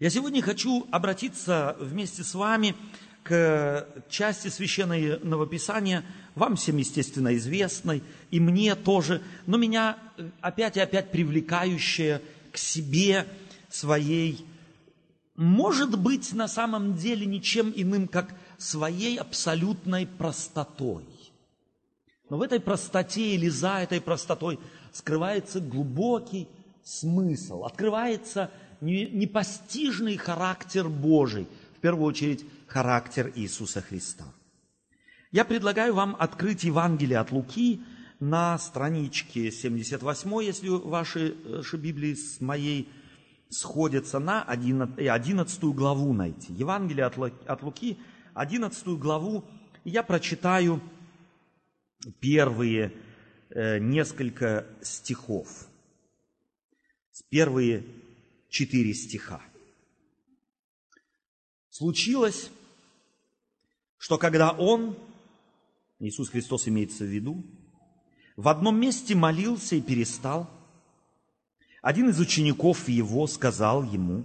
Я сегодня хочу обратиться вместе с вами к части священного писания, вам всем, естественно, известной, и мне тоже, но меня опять и опять привлекающая к себе своей, может быть, на самом деле ничем иным, как своей абсолютной простотой. Но в этой простоте или за этой простотой скрывается глубокий смысл, открывается непостижный характер Божий, в первую очередь характер Иисуса Христа. Я предлагаю вам открыть Евангелие от Луки на страничке 78, если ваши, Библии с моей сходятся, на 11, 11 главу найти. Евангелие от, от Луки, 11 главу, я прочитаю первые э, несколько стихов. Первые четыре стиха. Случилось, что когда он, Иисус Христос имеется в виду, в одном месте молился и перестал, один из учеников его сказал ему,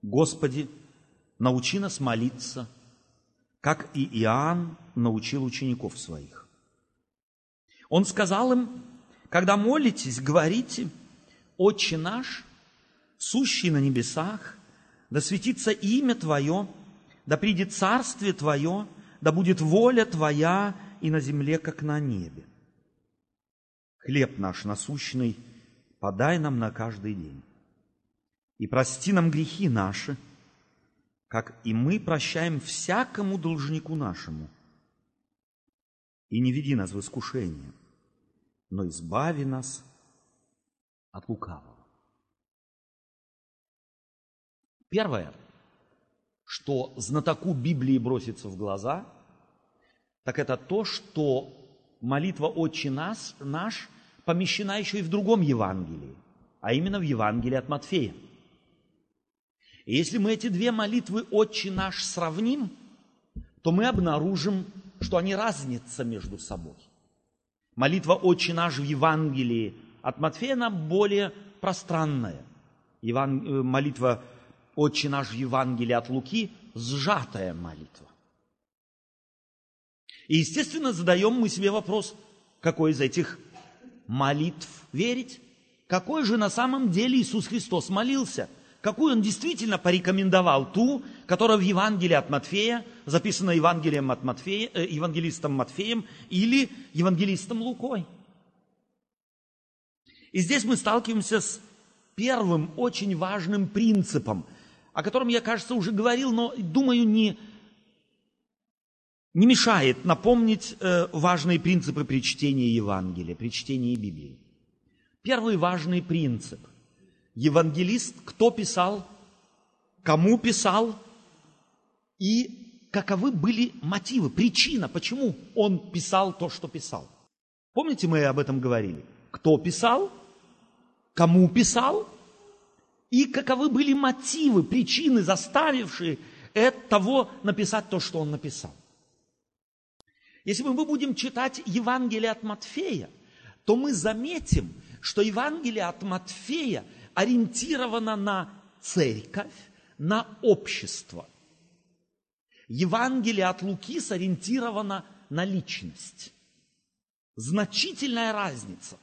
«Господи, научи нас молиться, как и Иоанн научил учеников своих». Он сказал им, когда молитесь, говорите, «Отче наш, сущий на небесах, да светится имя Твое, да придет царствие Твое, да будет воля Твоя и на земле, как на небе. Хлеб наш насущный подай нам на каждый день. И прости нам грехи наши, как и мы прощаем всякому должнику нашему. И не веди нас в искушение, но избави нас от лукавого. Первое, что знатоку Библии бросится в глаза, так это то, что молитва «Отче нас, наш» помещена еще и в другом Евангелии, а именно в Евангелии от Матфея. И если мы эти две молитвы «Отче наш» сравним, то мы обнаружим, что они разнятся между собой. Молитва «Отче наш» в Евангелии от Матфея, она более пространная. Еван... Э, молитва Отче наш в Евангелии от Луки – сжатая молитва. И, естественно, задаем мы себе вопрос, какой из этих молитв верить? Какой же на самом деле Иисус Христос молился? Какую Он действительно порекомендовал? Ту, которая в Евангелии от Матфея, записана Евангелием от Матфея, э, евангелистом Матфеем или евангелистом Лукой. И здесь мы сталкиваемся с первым очень важным принципом, о котором я, кажется, уже говорил, но, думаю, не, не мешает напомнить э, важные принципы при чтении Евангелия, при чтении Библии. Первый важный принцип. Евангелист кто писал, кому писал и каковы были мотивы, причина, почему он писал то, что писал. Помните, мы об этом говорили? Кто писал, кому писал и каковы были мотивы, причины, заставившие того написать то, что он написал. Если мы будем читать Евангелие от Матфея, то мы заметим, что Евангелие от Матфея ориентировано на церковь, на общество. Евангелие от Луки сориентировано на личность. Значительная разница.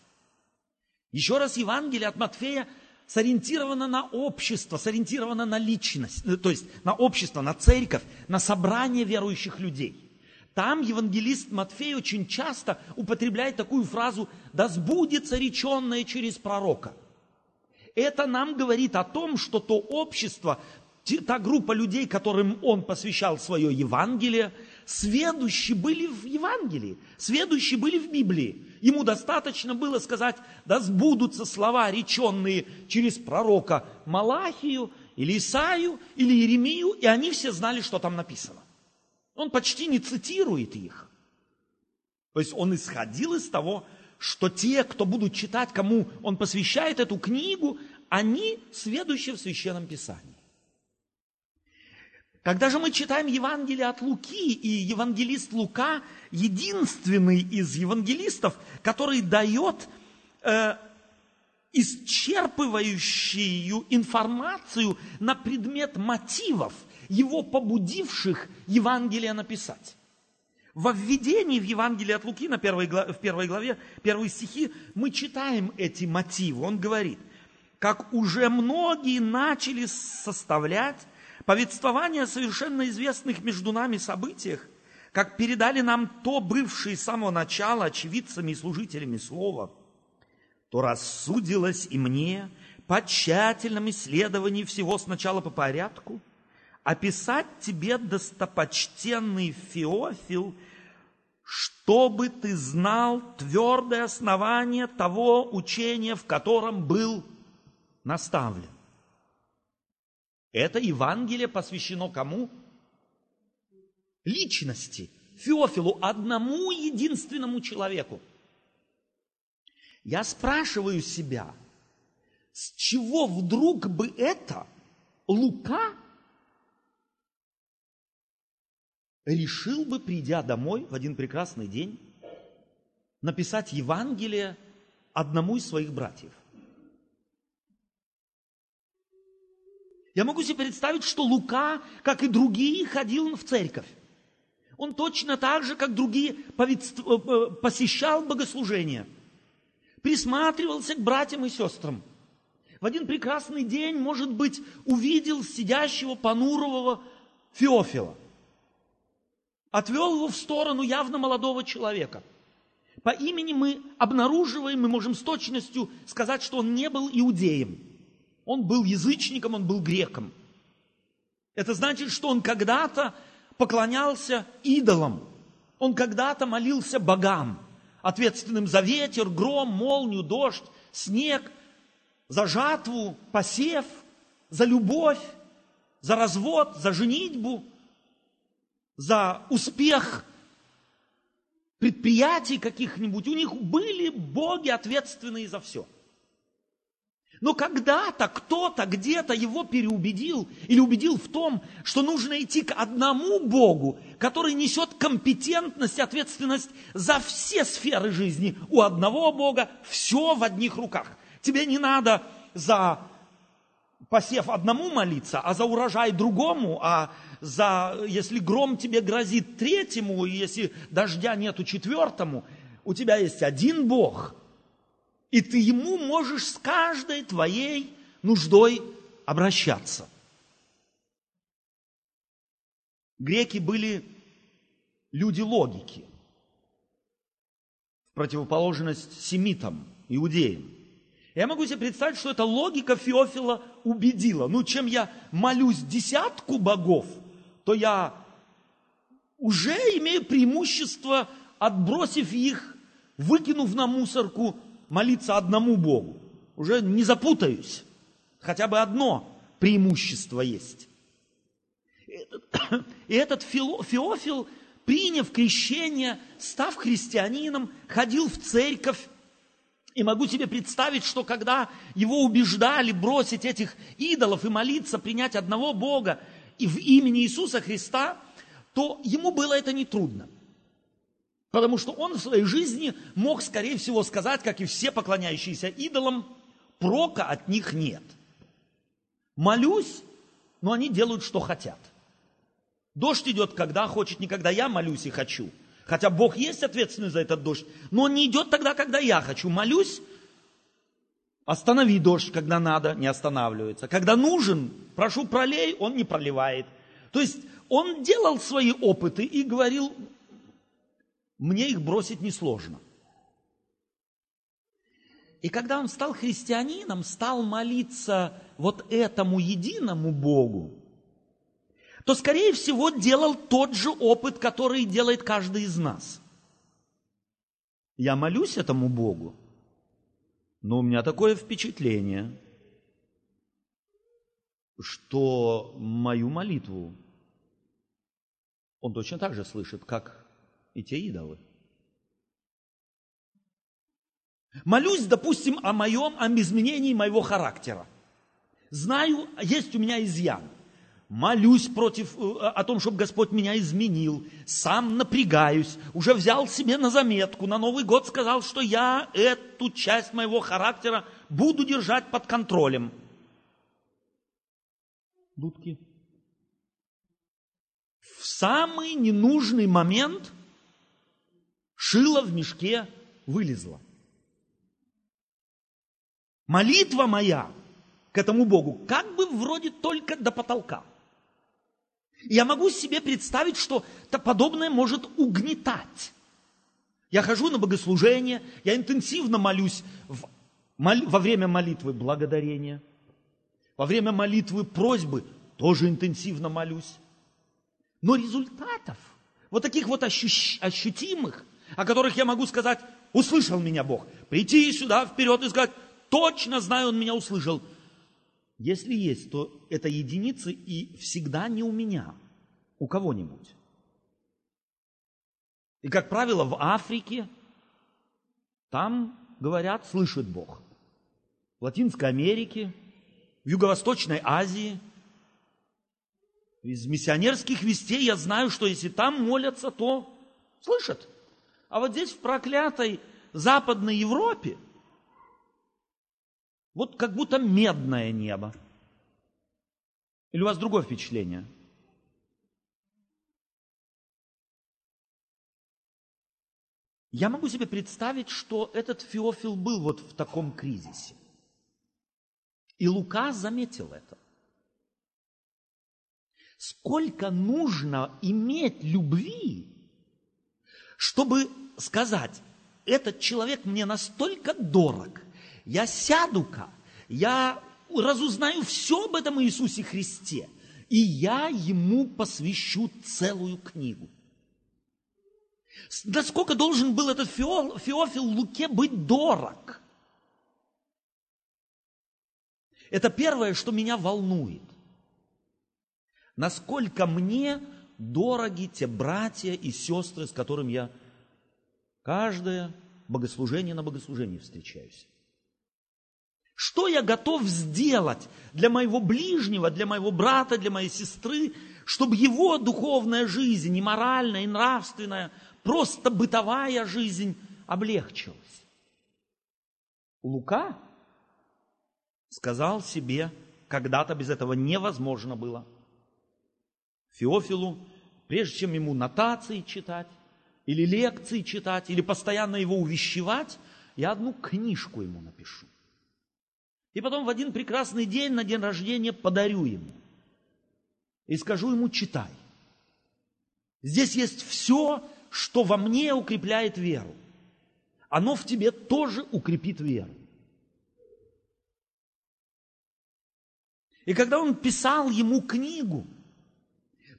Еще раз, Евангелие от Матфея сориентирована на общество, сориентирована на личность, э, то есть на общество, на церковь, на собрание верующих людей. Там евангелист Матфей очень часто употребляет такую фразу «да сбудется реченное через пророка». Это нам говорит о том, что то общество, та группа людей, которым он посвящал свое Евангелие, сведущие были в Евангелии, сведущие были в Библии. Ему достаточно было сказать, да сбудутся слова, реченные через пророка Малахию, или Исаию, или Иеремию, и они все знали, что там написано. Он почти не цитирует их. То есть он исходил из того, что те, кто будут читать, кому он посвящает эту книгу, они сведущие в Священном Писании. Когда же мы читаем Евангелие от Луки, и евангелист Лука единственный из евангелистов, который дает э, исчерпывающую информацию на предмет мотивов, его побудивших Евангелие написать. Во введении в Евангелие от Луки на первой, в первой главе, первые стихи, мы читаем эти мотивы. Он говорит, как уже многие начали составлять повествование о совершенно известных между нами событиях, как передали нам то бывшие с самого начала очевидцами и служителями слова, то рассудилось и мне по тщательном исследовании всего сначала по порядку, описать тебе, достопочтенный Феофил, чтобы ты знал твердое основание того учения, в котором был наставлен. Это Евангелие посвящено кому? Личности, Феофилу, одному единственному человеку. Я спрашиваю себя, с чего вдруг бы это Лука решил бы, придя домой в один прекрасный день, написать Евангелие одному из своих братьев? Я могу себе представить, что Лука, как и другие, ходил в церковь. Он точно так же, как другие, э, э, посещал богослужения, присматривался к братьям и сестрам. В один прекрасный день, может быть, увидел сидящего понурового Феофила. Отвел его в сторону явно молодого человека. По имени мы обнаруживаем, мы можем с точностью сказать, что он не был иудеем – он был язычником, он был греком. Это значит, что он когда-то поклонялся идолам. Он когда-то молился богам, ответственным за ветер, гром, молнию, дождь, снег, за жатву, посев, за любовь, за развод, за женитьбу, за успех предприятий каких-нибудь. У них были боги, ответственные за все – но когда-то кто-то где-то его переубедил или убедил в том, что нужно идти к одному Богу, который несет компетентность, ответственность за все сферы жизни. У одного Бога все в одних руках. Тебе не надо за посев одному молиться, а за урожай другому, а за, если гром тебе грозит третьему, и если дождя нету четвертому, у тебя есть один Бог – и ты ему можешь с каждой твоей нуждой обращаться. Греки были люди логики, в противоположность семитам, иудеям. Я могу себе представить, что эта логика Феофила убедила. Ну, чем я молюсь десятку богов, то я уже имею преимущество, отбросив их, выкинув на мусорку молиться одному Богу. Уже не запутаюсь. Хотя бы одно преимущество есть. И этот Феофил, приняв крещение, став христианином, ходил в церковь. И могу себе представить, что когда его убеждали бросить этих идолов и молиться, принять одного Бога и в имени Иисуса Христа, то ему было это нетрудно. трудно. Потому что он в своей жизни мог, скорее всего, сказать, как и все поклоняющиеся идолам, прока от них нет. Молюсь, но они делают, что хотят. Дождь идет, когда хочет, не когда я молюсь и хочу. Хотя Бог есть ответственный за этот дождь, но он не идет тогда, когда я хочу. Молюсь, останови дождь, когда надо, не останавливается. Когда нужен, прошу пролей, он не проливает. То есть он делал свои опыты и говорил, мне их бросить несложно. И когда он стал христианином, стал молиться вот этому единому Богу, то, скорее всего, делал тот же опыт, который делает каждый из нас. Я молюсь этому Богу, но у меня такое впечатление, что мою молитву он точно так же слышит, как и те идолы. Молюсь, допустим, о моем, о изменении моего характера. Знаю, есть у меня изъян. Молюсь против, э, о том, чтобы Господь меня изменил. Сам напрягаюсь. Уже взял себе на заметку. На Новый год сказал, что я эту часть моего характера буду держать под контролем. Дудки. В самый ненужный момент шило в мешке вылезло. Молитва моя к этому Богу как бы вроде только до потолка. Я могу себе представить, что -то подобное может угнетать. Я хожу на богослужение, я интенсивно молюсь в, мол, во время молитвы благодарения, во время молитвы просьбы тоже интенсивно молюсь. Но результатов, вот таких вот ощущ, ощутимых, о которых я могу сказать, услышал меня Бог, прийти сюда вперед и сказать, точно знаю, Он меня услышал. Если есть, то это единицы и всегда не у меня, у кого-нибудь. И, как правило, в Африке там, говорят, слышит Бог. В Латинской Америке, в Юго-Восточной Азии. Из миссионерских вестей я знаю, что если там молятся, то слышат. А вот здесь, в проклятой Западной Европе, вот как будто медное небо. Или у вас другое впечатление – Я могу себе представить, что этот Феофил был вот в таком кризисе. И Лука заметил это. Сколько нужно иметь любви, чтобы сказать, этот человек мне настолько дорог, я сяду-ка, я разузнаю все об этом Иисусе Христе, и я ему посвящу целую книгу – Насколько должен был этот Феофил Луке быть дорог? Это первое, что меня волнует. Насколько мне дороги те братья и сестры, с которыми я каждое богослужение на богослужении встречаюсь. Что я готов сделать для моего ближнего, для моего брата, для моей сестры, чтобы его духовная жизнь, и моральная, и нравственная, просто бытовая жизнь облегчилась. Лука сказал себе, когда-то без этого невозможно было. Феофилу, прежде чем ему нотации читать, или лекции читать, или постоянно его увещевать, я одну книжку ему напишу. И потом в один прекрасный день на день рождения подарю ему. И скажу ему, читай. Здесь есть все, что во мне укрепляет веру, оно в тебе тоже укрепит веру. И когда он писал ему книгу,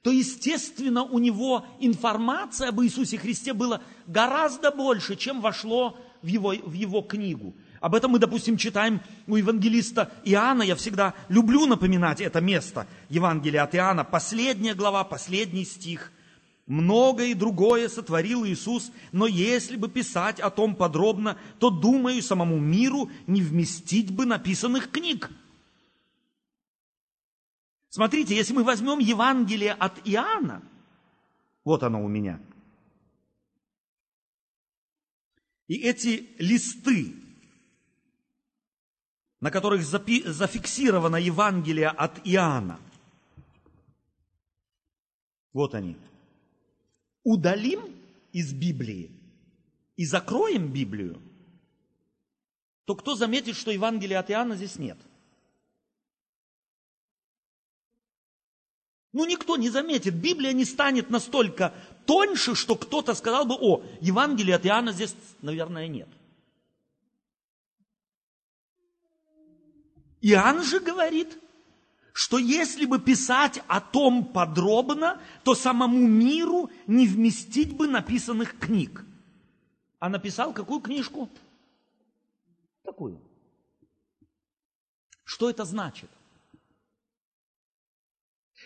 то, естественно, у него информация об Иисусе Христе была гораздо больше, чем вошло в его, в его книгу. Об этом мы, допустим, читаем у евангелиста Иоанна. Я всегда люблю напоминать это место. Евангелие от Иоанна, последняя глава, последний стих – Многое и другое сотворил Иисус, но если бы писать о том подробно, то, думаю, самому миру не вместить бы написанных книг. Смотрите, если мы возьмем Евангелие от Иоанна, вот оно у меня, и эти листы, на которых зафиксировано Евангелие от Иоанна, вот они – удалим из Библии и закроем Библию, то кто заметит, что Евангелия от Иоанна здесь нет? Ну, никто не заметит. Библия не станет настолько тоньше, что кто-то сказал бы, о, Евангелия от Иоанна здесь, наверное, нет. Иоанн же говорит, что если бы писать о том подробно, то самому миру не вместить бы написанных книг. А написал какую книжку? Такую. Что это значит?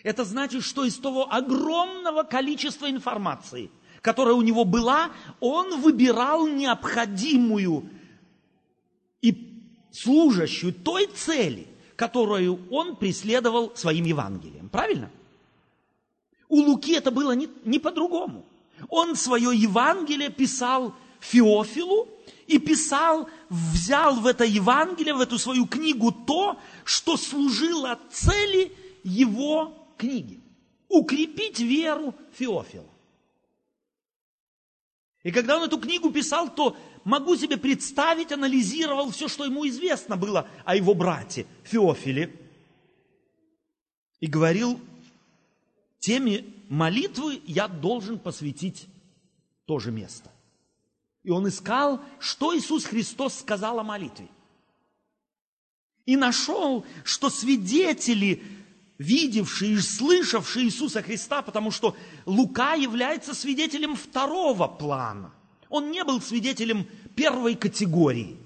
Это значит, что из того огромного количества информации, которая у него была, он выбирал необходимую и служащую той цели – которую он преследовал своим Евангелием. Правильно? У Луки это было не, не по-другому. Он свое Евангелие писал Феофилу и писал, взял в это Евангелие, в эту свою книгу то, что служило цели его книги. Укрепить веру Феофила. И когда он эту книгу писал, то могу себе представить, анализировал все, что ему известно было о его брате Феофиле. И говорил, теме молитвы я должен посвятить то же место. И он искал, что Иисус Христос сказал о молитве. И нашел, что свидетели, видевшие и слышавшие Иисуса Христа, потому что Лука является свидетелем второго плана. Он не был свидетелем первой категории.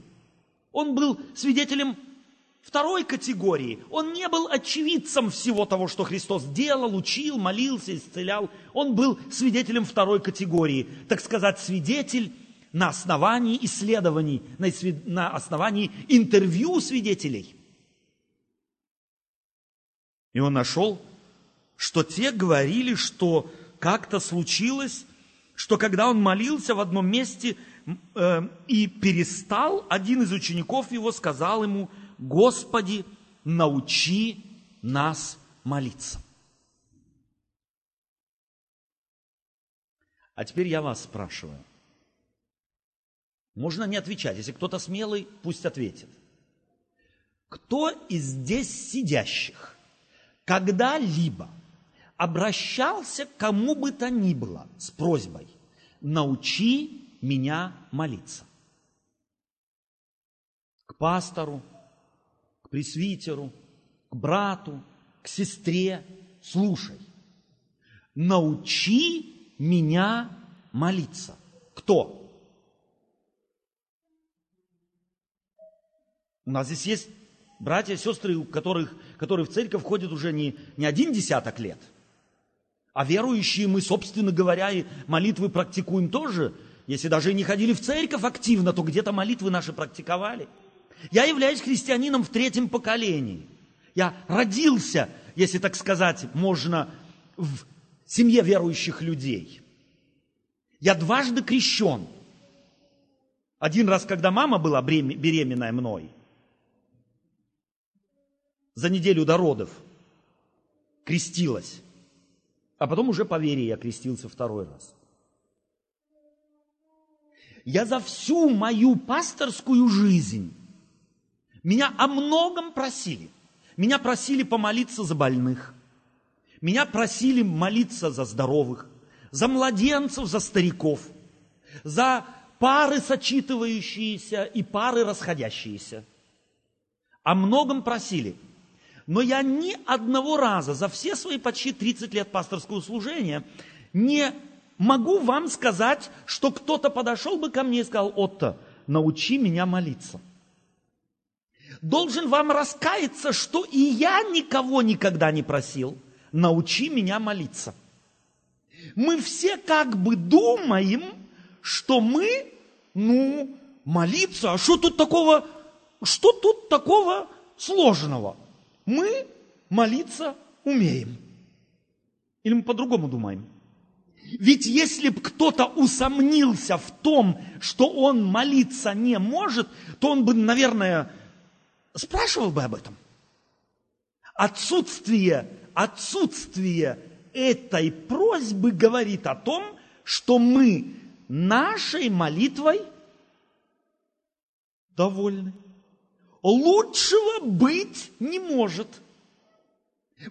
Он был свидетелем второй категории. Он не был очевидцем всего того, что Христос делал, учил, молился, исцелял. Он был свидетелем второй категории. Так сказать, свидетель на основании исследований, на основании интервью свидетелей. И он нашел, что те говорили, что как-то случилось, что когда он молился в одном месте э, и перестал, один из учеников его сказал ему, Господи, научи нас молиться. А теперь я вас спрашиваю. Можно не отвечать. Если кто-то смелый, пусть ответит. Кто из здесь сидящих когда-либо обращался к кому бы то ни было с просьбой «научи меня молиться»? К пастору, к пресвитеру, к брату, к сестре. Слушай, научи меня молиться. Кто? У нас здесь есть братья и сестры, которых, которые в церковь ходят уже не, не один десяток лет. А верующие мы, собственно говоря, и молитвы практикуем тоже. Если даже и не ходили в церковь активно, то где-то молитвы наши практиковали. Я являюсь христианином в третьем поколении. Я родился, если так сказать, можно, в семье верующих людей. Я дважды крещен. Один раз, когда мама была беременная мной – за неделю до родов крестилась. А потом уже по вере я крестился второй раз. Я за всю мою пасторскую жизнь, меня о многом просили. Меня просили помолиться за больных. Меня просили молиться за здоровых, за младенцев, за стариков, за пары сочитывающиеся и пары расходящиеся. О многом просили – но я ни одного раза за все свои почти 30 лет пасторского служения не могу вам сказать, что кто-то подошел бы ко мне и сказал, Отто, научи меня молиться. Должен вам раскаяться, что и я никого никогда не просил, научи меня молиться. Мы все как бы думаем, что мы, ну, молиться, а что тут такого, что тут такого сложного? Мы молиться умеем. Или мы по-другому думаем? Ведь если бы кто-то усомнился в том, что он молиться не может, то он бы, наверное, спрашивал бы об этом. Отсутствие, отсутствие этой просьбы говорит о том, что мы нашей молитвой довольны лучшего быть не может.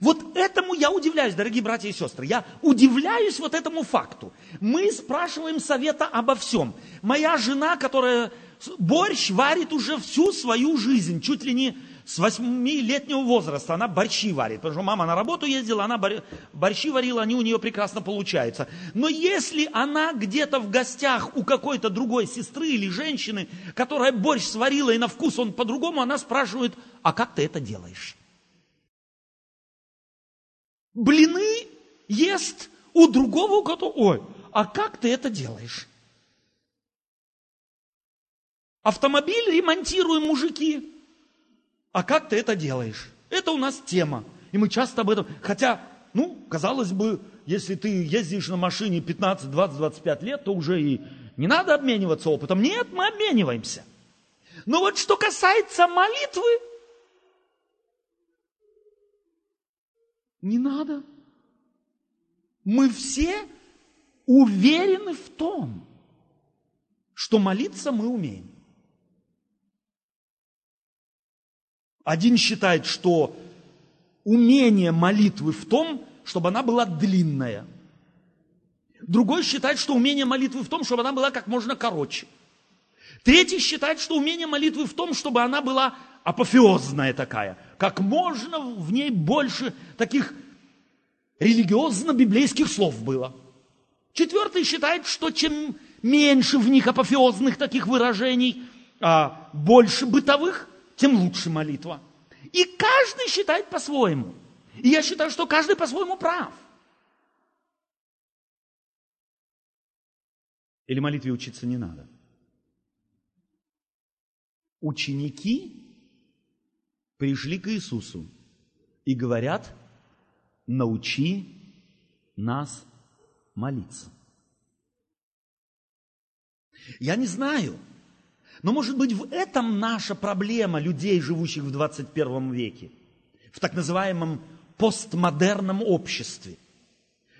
Вот этому я удивляюсь, дорогие братья и сестры. Я удивляюсь вот этому факту. Мы спрашиваем совета обо всем. Моя жена, которая борщ варит уже всю свою жизнь, чуть ли не с восьмилетнего возраста она борщи варит, потому что мама на работу ездила, она борщи варила, они у нее прекрасно получаются. Но если она где-то в гостях у какой-то другой сестры или женщины, которая борщ сварила и на вкус он по-другому, она спрашивает, а как ты это делаешь? Блины ест у другого, у которого, ой, а как ты это делаешь? Автомобиль ремонтируем мужики. А как ты это делаешь? Это у нас тема. И мы часто об этом... Хотя, ну, казалось бы, если ты ездишь на машине 15, 20, 25 лет, то уже и Не надо обмениваться опытом. Нет, мы обмениваемся. Но вот что касается молитвы, не надо. Мы все уверены в том, что молиться мы умеем. Один считает, что умение молитвы в том, чтобы она была длинная. Другой считает, что умение молитвы в том, чтобы она была как можно короче. Третий считает, что умение молитвы в том, чтобы она была апофеозная такая. Как можно в ней больше таких религиозно-библейских слов было. Четвертый считает, что чем меньше в них апофеозных таких выражений, а больше бытовых, тем лучше молитва. И каждый считает по-своему. И я считаю, что каждый по-своему прав. Или молитве учиться не надо? Ученики пришли к Иисусу и говорят, научи нас молиться. Я не знаю, но может быть в этом наша проблема людей, живущих в 21 веке, в так называемом постмодерном обществе.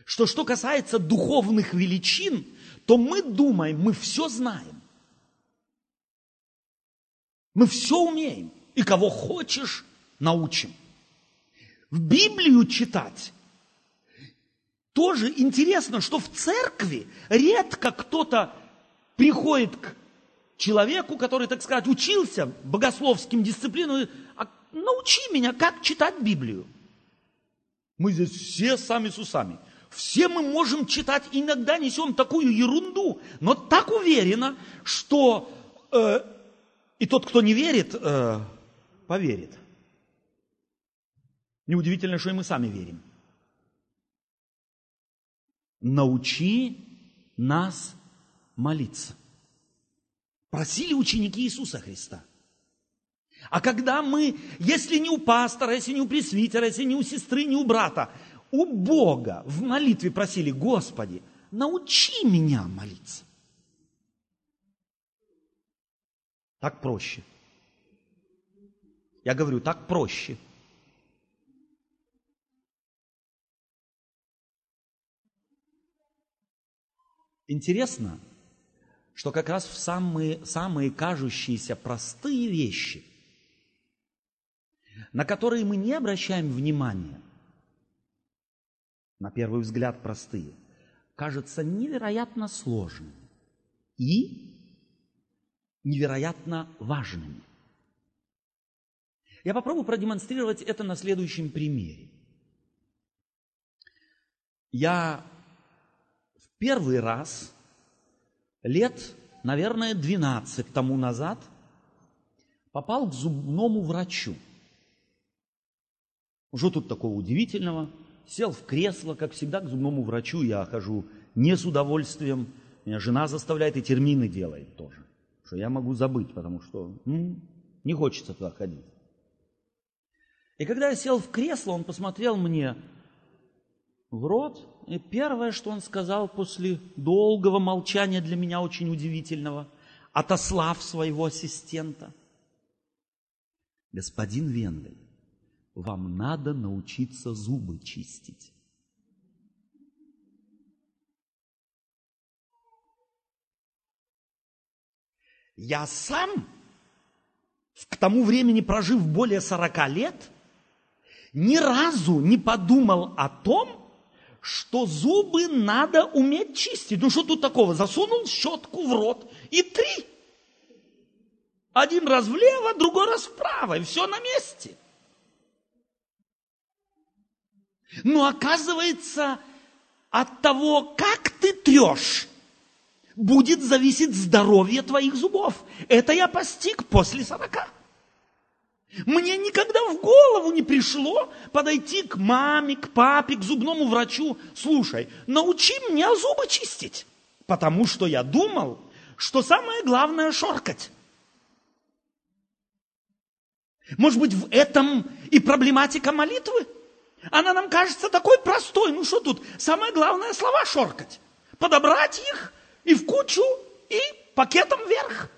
Что что касается духовных величин, то мы думаем, мы все знаем. Мы все умеем. И кого хочешь, научим. В Библию читать тоже интересно, что в церкви редко кто-то приходит к человеку, который, так сказать, учился богословским дисциплинам, а научи меня, как читать Библию. Мы здесь все сами с усами. Все мы можем читать, иногда несем такую ерунду, но так уверенно, что э, и тот, кто не верит, э, поверит. Неудивительно, что и мы сами верим. Научи нас молиться. Просили ученики Иисуса Христа. А когда мы, если не у пастора, если не у пресвитера, если не у сестры, не у брата, у Бога в молитве просили, Господи, научи меня молиться. Так проще. Я говорю, так проще. Интересно, что как раз в самые, самые кажущиеся простые вещи, на которые мы не обращаем внимания, на первый взгляд простые, кажутся невероятно сложными и невероятно важными. Я попробую продемонстрировать это на следующем примере. Я в первый раз лет, наверное, 12 тому назад попал к зубному врачу. Что тут такого удивительного? Сел в кресло, как всегда, к зубному врачу я хожу не с удовольствием. Меня жена заставляет и термины делает тоже. Что я могу забыть, потому что м, не хочется туда ходить. И когда я сел в кресло, он посмотрел мне в рот, и первое, что он сказал после долгого молчания для меня очень удивительного, отослав своего ассистента, господин Вендель, вам надо научиться зубы чистить. Я сам, к тому времени прожив более 40 лет, ни разу не подумал о том, что зубы надо уметь чистить. Ну что тут такого? Засунул щетку в рот и три. Один раз влево, другой раз вправо, и все на месте. Но оказывается, от того, как ты трешь, будет зависеть здоровье твоих зубов. Это я постиг после сорока. Мне никогда в голову не пришло подойти к маме, к папе, к зубному врачу. Слушай, научи меня зубы чистить. Потому что я думал, что самое главное шоркать. Может быть, в этом и проблематика молитвы? Она нам кажется такой простой. Ну что тут? Самое главное слова шоркать. Подобрать их и в кучу и пакетом вверх.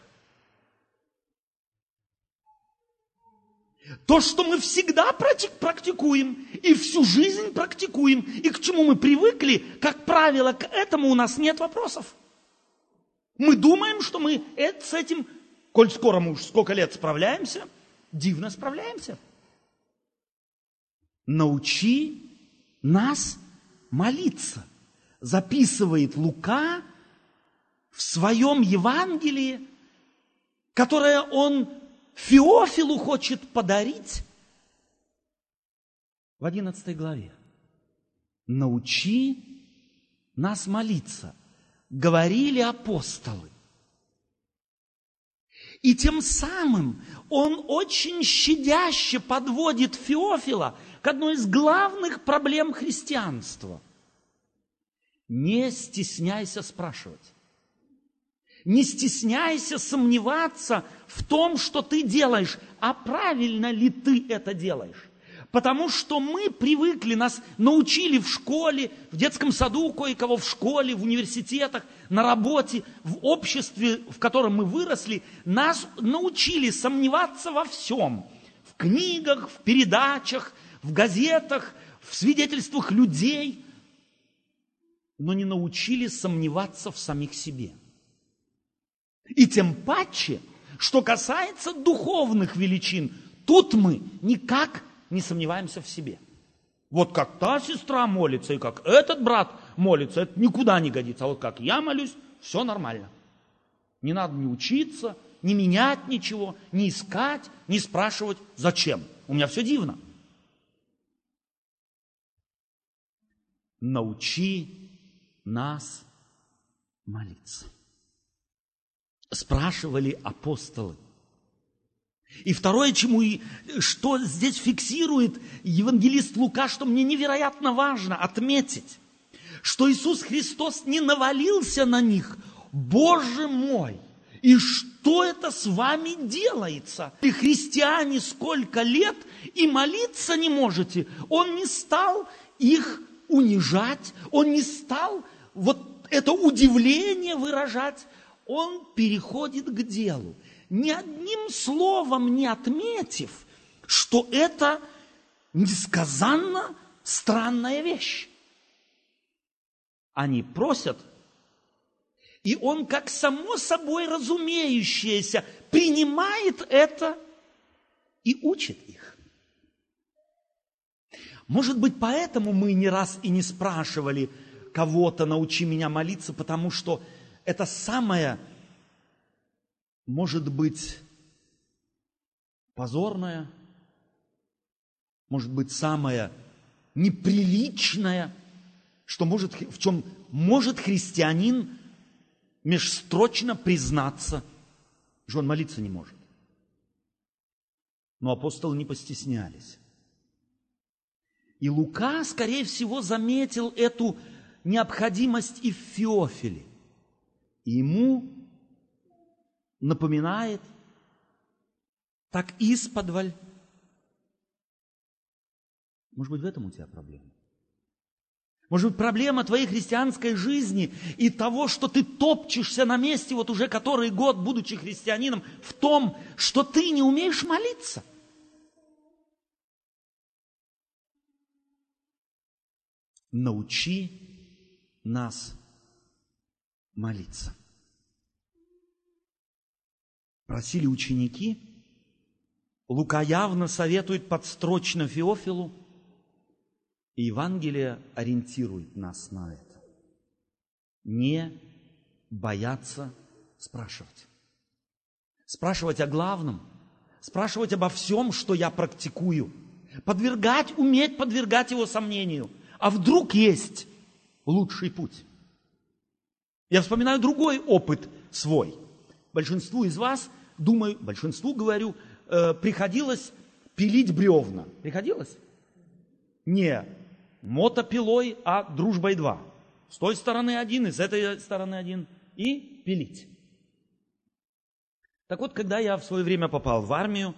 То, что мы всегда практикуем и всю жизнь практикуем, и к чему мы привыкли, как правило, к этому у нас нет вопросов. Мы думаем, что мы с этим, коль скоро мы уж сколько лет справляемся, дивно справляемся. Научи нас молиться, записывает Лука в своем Евангелии, которое он Феофилу хочет подарить в 11 главе. Научи нас молиться, говорили апостолы. И тем самым он очень щадяще подводит Феофила к одной из главных проблем христианства. Не стесняйся спрашивать. Не стесняйся сомневаться в том, что ты делаешь, а правильно ли ты это делаешь. Потому что мы привыкли, нас научили в школе, в детском саду кое-кого, в школе, в университетах, на работе, в обществе, в котором мы выросли, нас научили сомневаться во всем. В книгах, в передачах, в газетах, в свидетельствах людей, но не научили сомневаться в самих себе – и тем паче, что касается духовных величин, тут мы никак не сомневаемся в себе. Вот как та сестра молится и как этот брат молится, это никуда не годится. А вот как я молюсь, все нормально. Не надо ни учиться, не менять ничего, не искать, не спрашивать, зачем. У меня все дивно. Научи нас молиться спрашивали апостолы. И второе, чему и что здесь фиксирует евангелист Лука, что мне невероятно важно отметить, что Иисус Христос не навалился на них, Боже мой, и что это с вами делается? И христиане сколько лет и молиться не можете. Он не стал их унижать, он не стал вот это удивление выражать, он переходит к делу, ни одним словом не отметив, что это несказанно странная вещь. Они просят, и он, как само собой разумеющееся, принимает это и учит их. Может быть, поэтому мы не раз и не спрашивали кого-то, научи меня молиться, потому что это самое, может быть, позорное, может быть, самое неприличное, что может, в чем может христианин межстрочно признаться, что он молиться не может. Но апостолы не постеснялись. И Лука, скорее всего, заметил эту необходимость и в Феофиле. Ему напоминает, так исподволь. Может быть, в этом у тебя проблема? Может быть, проблема твоей христианской жизни и того, что ты топчешься на месте вот уже который год, будучи христианином, в том, что ты не умеешь молиться. Научи нас молиться. Просили ученики. Лука явно советует подстрочно Феофилу, и Евангелие ориентирует нас на это. Не бояться спрашивать. Спрашивать о главном, спрашивать обо всем, что я практикую. Подвергать, уметь подвергать его сомнению. А вдруг есть лучший путь? Я вспоминаю другой опыт свой. Большинству из вас, думаю, большинству говорю, э, приходилось пилить бревна. Приходилось? Не мотопилой, а дружбой два. С той стороны один, и с этой стороны один. И пилить. Так вот, когда я в свое время попал в армию,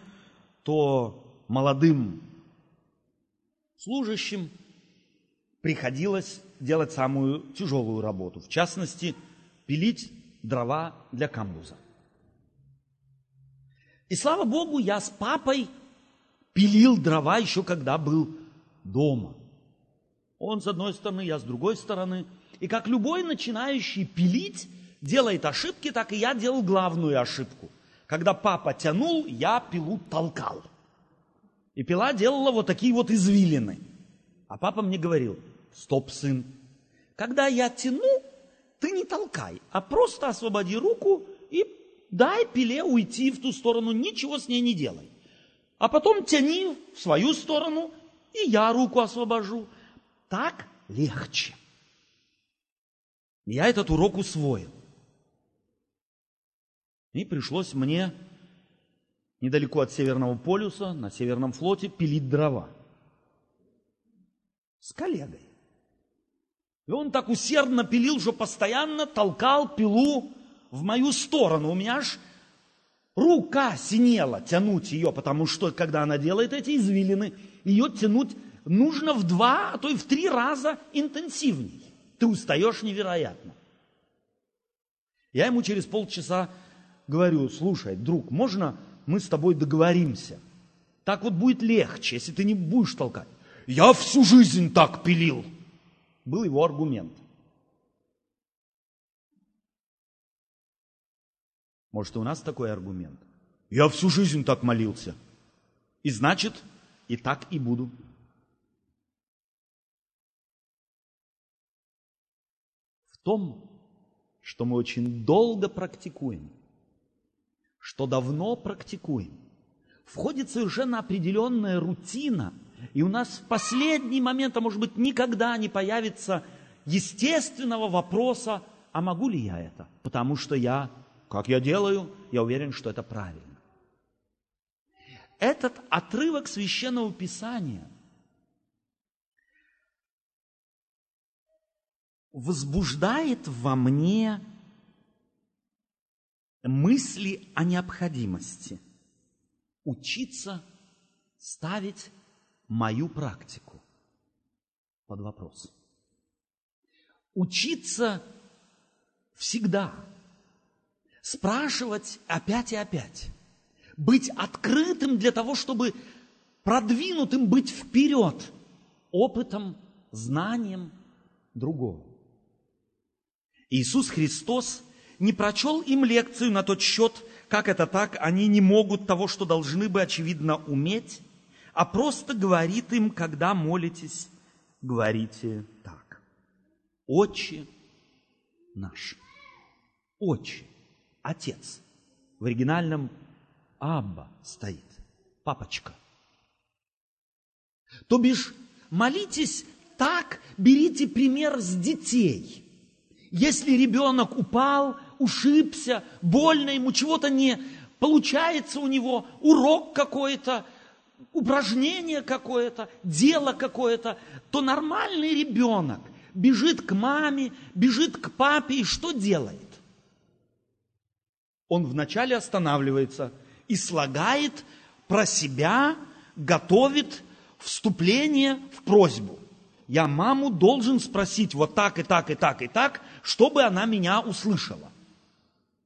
то молодым служащим приходилось делать самую тяжелую работу. В частности, пилить дрова для камбуза. И слава Богу, я с папой пилил дрова еще когда был дома. Он с одной стороны, я с другой стороны. И как любой начинающий пилить делает ошибки, так и я делал главную ошибку. Когда папа тянул, я пилу толкал. И пила делала вот такие вот извилины. А папа мне говорил, стоп, сын, когда я тяну, ты не толкай, а просто освободи руку и дай пиле уйти в ту сторону, ничего с ней не делай. А потом тяни в свою сторону, и я руку освобожу. Так легче. Я этот урок усвоил. И пришлось мне недалеко от Северного полюса, на Северном флоте, пилить дрова. С коллегой. И он так усердно пилил, что постоянно толкал пилу в мою сторону. У меня аж рука синела тянуть ее, потому что, когда она делает эти извилины, ее тянуть нужно в два, а то и в три раза интенсивней. Ты устаешь невероятно. Я ему через полчаса говорю, слушай, друг, можно мы с тобой договоримся? Так вот будет легче, если ты не будешь толкать. Я всю жизнь так пилил был его аргумент. Может, у нас такой аргумент? Я всю жизнь так молился. И значит, и так и буду. В том, что мы очень долго практикуем, что давно практикуем, входит совершенно определенная рутина – и у нас в последний момент, а может быть никогда не появится естественного вопроса, а могу ли я это? Потому что я, как я делаю, я уверен, что это правильно. Этот отрывок священного писания возбуждает во мне мысли о необходимости учиться ставить мою практику под вопрос. Учиться всегда, спрашивать опять и опять, быть открытым для того, чтобы продвинутым быть вперед опытом, знанием другого. Иисус Христос не прочел им лекцию на тот счет, как это так, они не могут того, что должны бы, очевидно, уметь, а просто говорит им, когда молитесь, говорите так. Отче наш. Отче. Отец. В оригинальном Абба стоит. Папочка. То бишь, молитесь так, берите пример с детей. Если ребенок упал, ушибся, больно ему, чего-то не получается у него, урок какой-то, упражнение какое-то, дело какое-то, то нормальный ребенок бежит к маме, бежит к папе и что делает? Он вначале останавливается и слагает про себя, готовит вступление в просьбу. Я маму должен спросить вот так и так и так и так, чтобы она меня услышала.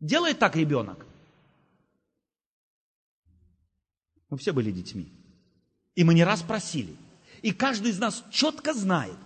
Делает так ребенок. Мы все были детьми. И мы не раз просили. И каждый из нас четко знает,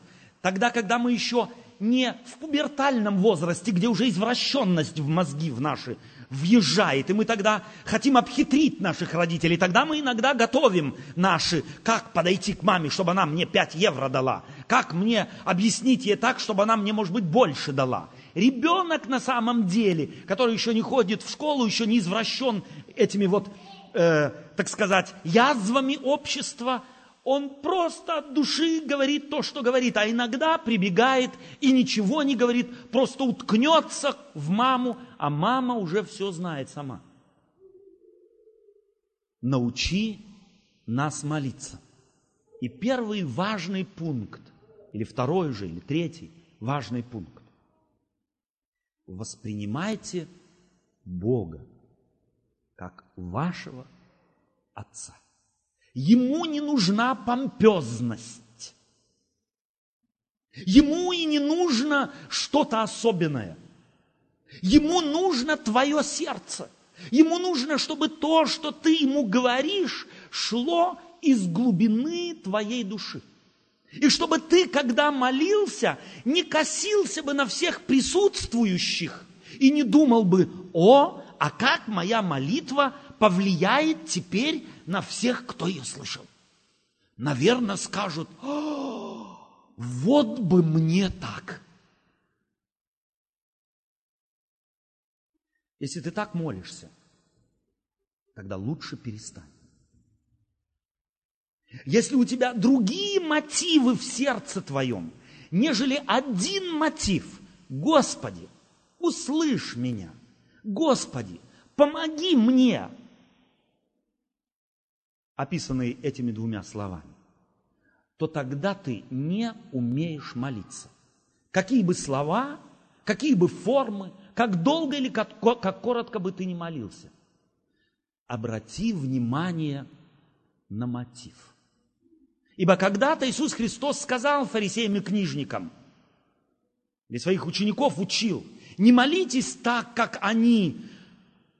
тогда, когда мы еще не в пубертальном возрасте, где уже извращенность в мозги в наши въезжает, и мы тогда хотим обхитрить наших родителей, тогда мы иногда готовим наши, как подойти к маме, чтобы она мне 5 евро дала, как мне объяснить ей так, чтобы она мне, может быть, больше дала. Ребенок на самом деле, который еще не ходит в школу, еще не извращен этими вот э, так сказать, язвами общества, он просто от души говорит то, что говорит, а иногда прибегает и ничего не говорит, просто уткнется в маму, а мама уже все знает сама. Научи нас молиться. И первый важный пункт, или второй же, или третий важный пункт. Воспринимайте Бога вашего Отца. Ему не нужна помпезность. Ему и не нужно что-то особенное. Ему нужно твое сердце. Ему нужно, чтобы то, что ты ему говоришь, шло из глубины твоей души. И чтобы ты, когда молился, не косился бы на всех присутствующих и не думал бы, о, а как моя молитва повлияет теперь на всех, кто ее слышал. Наверное, скажут, вот бы мне так. Если ты так молишься, тогда лучше перестань. Если у тебя другие мотивы в сердце твоем, нежели один мотив, Господи, услышь меня, Господи, помоги мне, описанные этими двумя словами, то тогда ты не умеешь молиться. Какие бы слова, какие бы формы, как долго или как, как коротко бы ты ни молился, обрати внимание на мотив – Ибо когда-то Иисус Христос сказал фарисеям и книжникам, или своих учеников учил, не молитесь так, как они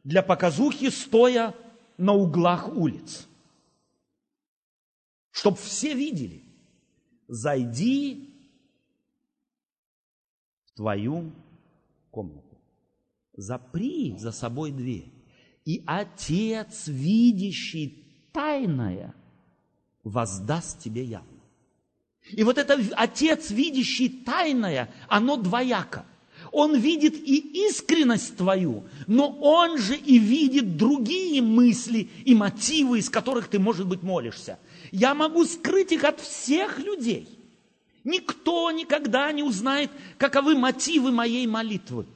для показухи, стоя на углах улиц. Чтоб все видели, зайди в твою комнату, запри за собой дверь, и Отец, видящий тайное – воздаст тебе явно. И вот это Отец, видящий тайное, оно двояко. Он видит и искренность твою, но Он же и видит другие мысли и мотивы, из которых ты, может быть, молишься. Я могу скрыть их от всех людей. Никто никогда не узнает, каковы мотивы моей молитвы.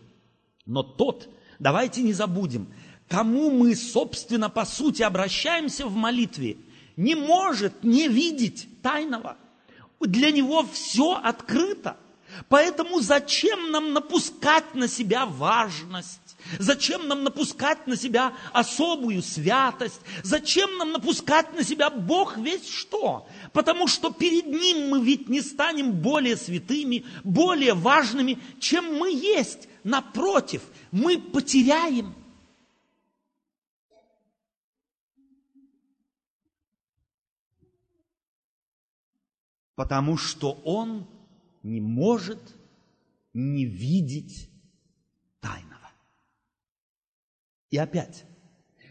Но тот, давайте не забудем, кому мы, собственно, по сути обращаемся в молитве – не может не видеть тайного. Для него все открыто. Поэтому зачем нам напускать на себя важность? Зачем нам напускать на себя особую святость? Зачем нам напускать на себя Бог весь что? Потому что перед Ним мы ведь не станем более святыми, более важными, чем мы есть. Напротив, мы потеряем потому что он не может не видеть тайного. И опять,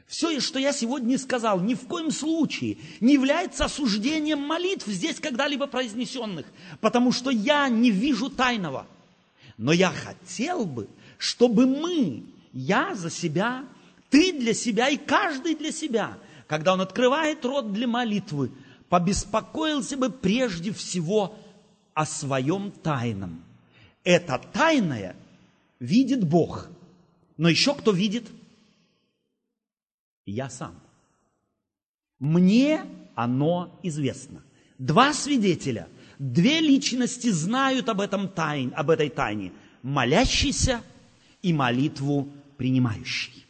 все, что я сегодня сказал, ни в коем случае не является осуждением молитв здесь когда-либо произнесенных, потому что я не вижу тайного. Но я хотел бы, чтобы мы, я за себя, ты для себя и каждый для себя, когда он открывает рот для молитвы, побеспокоился бы прежде всего о своем тайном. Это тайное видит Бог. Но еще кто видит? Я сам. Мне оно известно. Два свидетеля, две личности знают об, этом тайн, об этой тайне. Молящийся и молитву принимающий.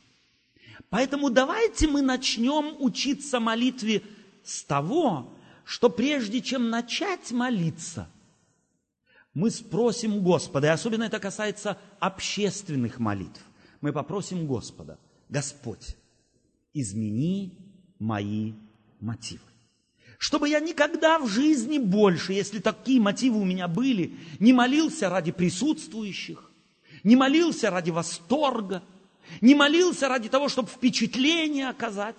Поэтому давайте мы начнем учиться молитве с того, что прежде чем начать молиться, мы спросим Господа, и особенно это касается общественных молитв, мы попросим Господа, Господь, измени мои мотивы. Чтобы я никогда в жизни больше, если такие мотивы у меня были, не молился ради присутствующих, не молился ради восторга, не молился ради того, чтобы впечатление оказать,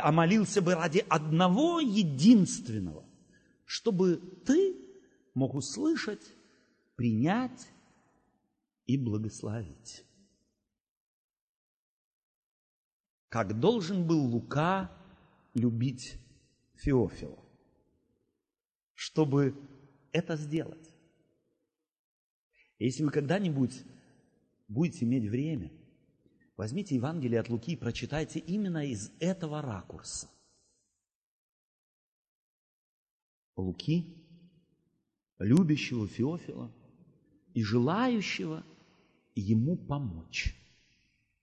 а молился бы ради одного единственного, чтобы ты мог услышать, принять и благословить. Как должен был Лука любить Феофила, чтобы это сделать. Если вы когда-нибудь будете иметь время – Возьмите Евангелие от Луки и прочитайте именно из этого ракурса. Луки, любящего Феофила и желающего ему помочь,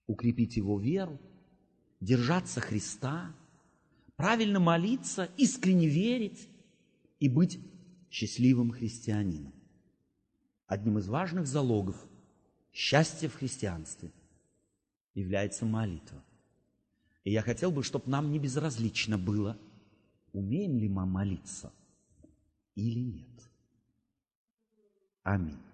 укрепить его веру, держаться Христа, правильно молиться, искренне верить и быть счастливым христианином. Одним из важных залогов Счастье в христианстве является молитва. И я хотел бы, чтобы нам не безразлично было, умеем ли мы молиться или нет. Amén.